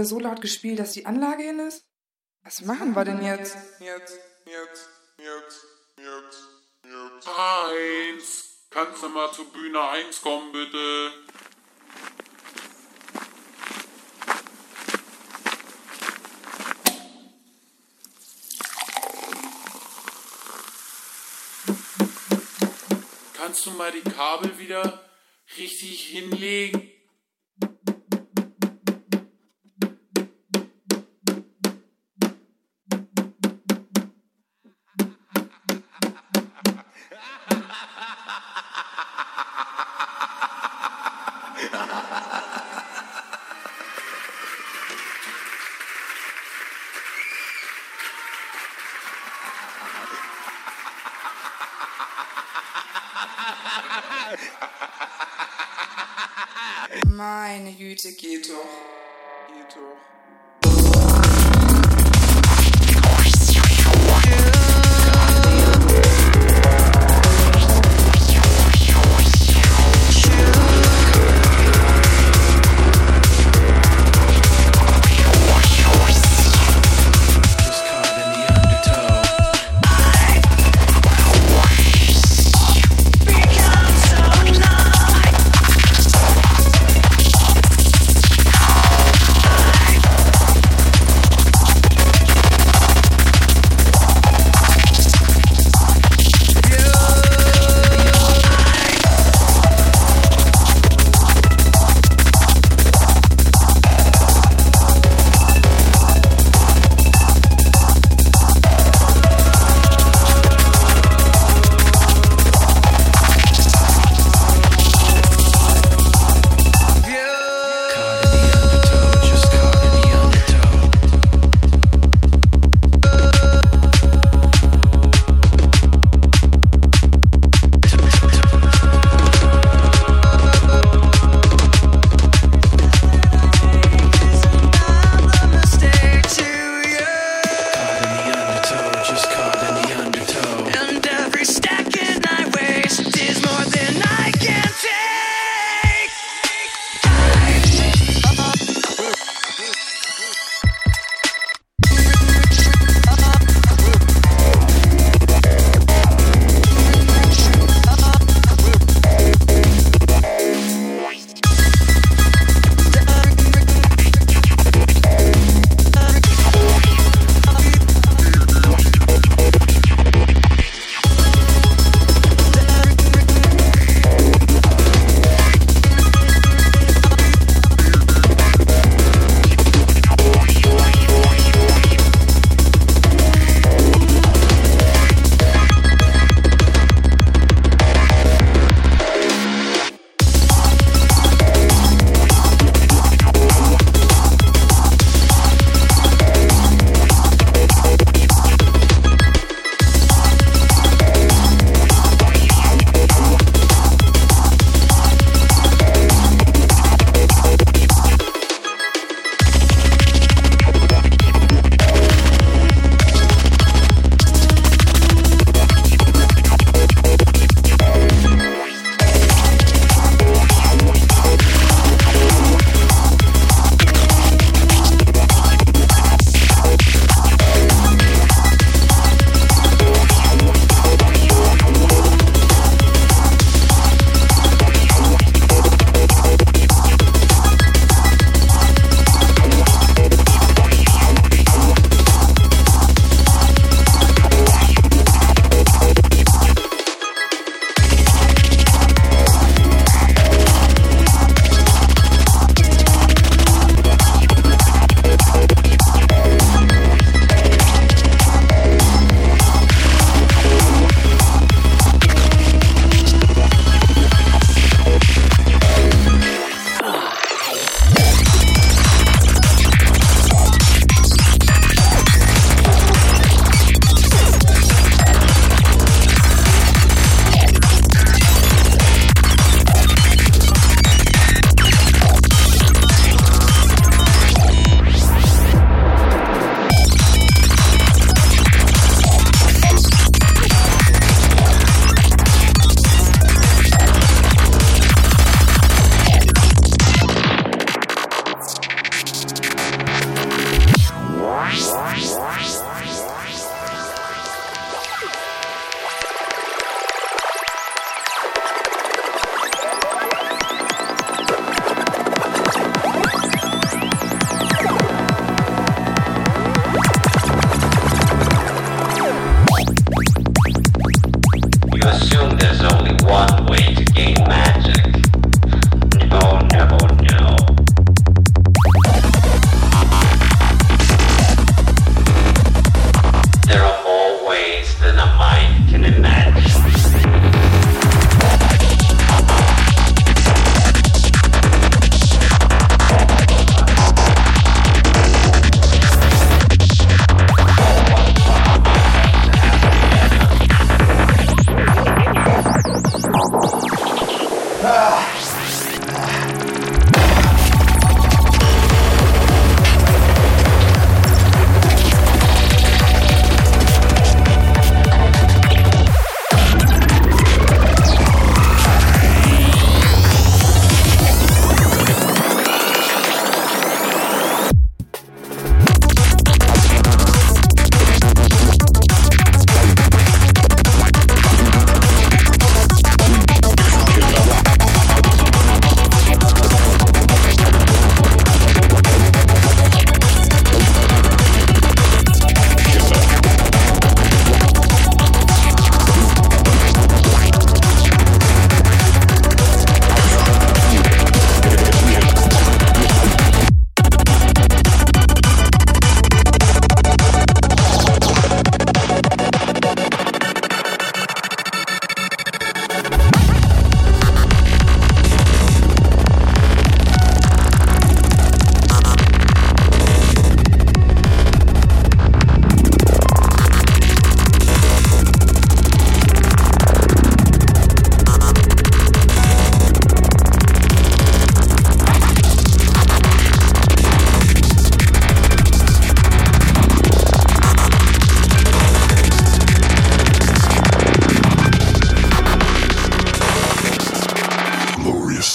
wieder so laut gespielt, dass die Anlage hin ist? Was machen wir denn jetzt? Jetzt, jetzt, jetzt, jetzt, jetzt. Eins. Kannst du mal zur Bühne 1 kommen, bitte? Kannst du mal die Kabel wieder richtig hinlegen?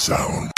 Sound.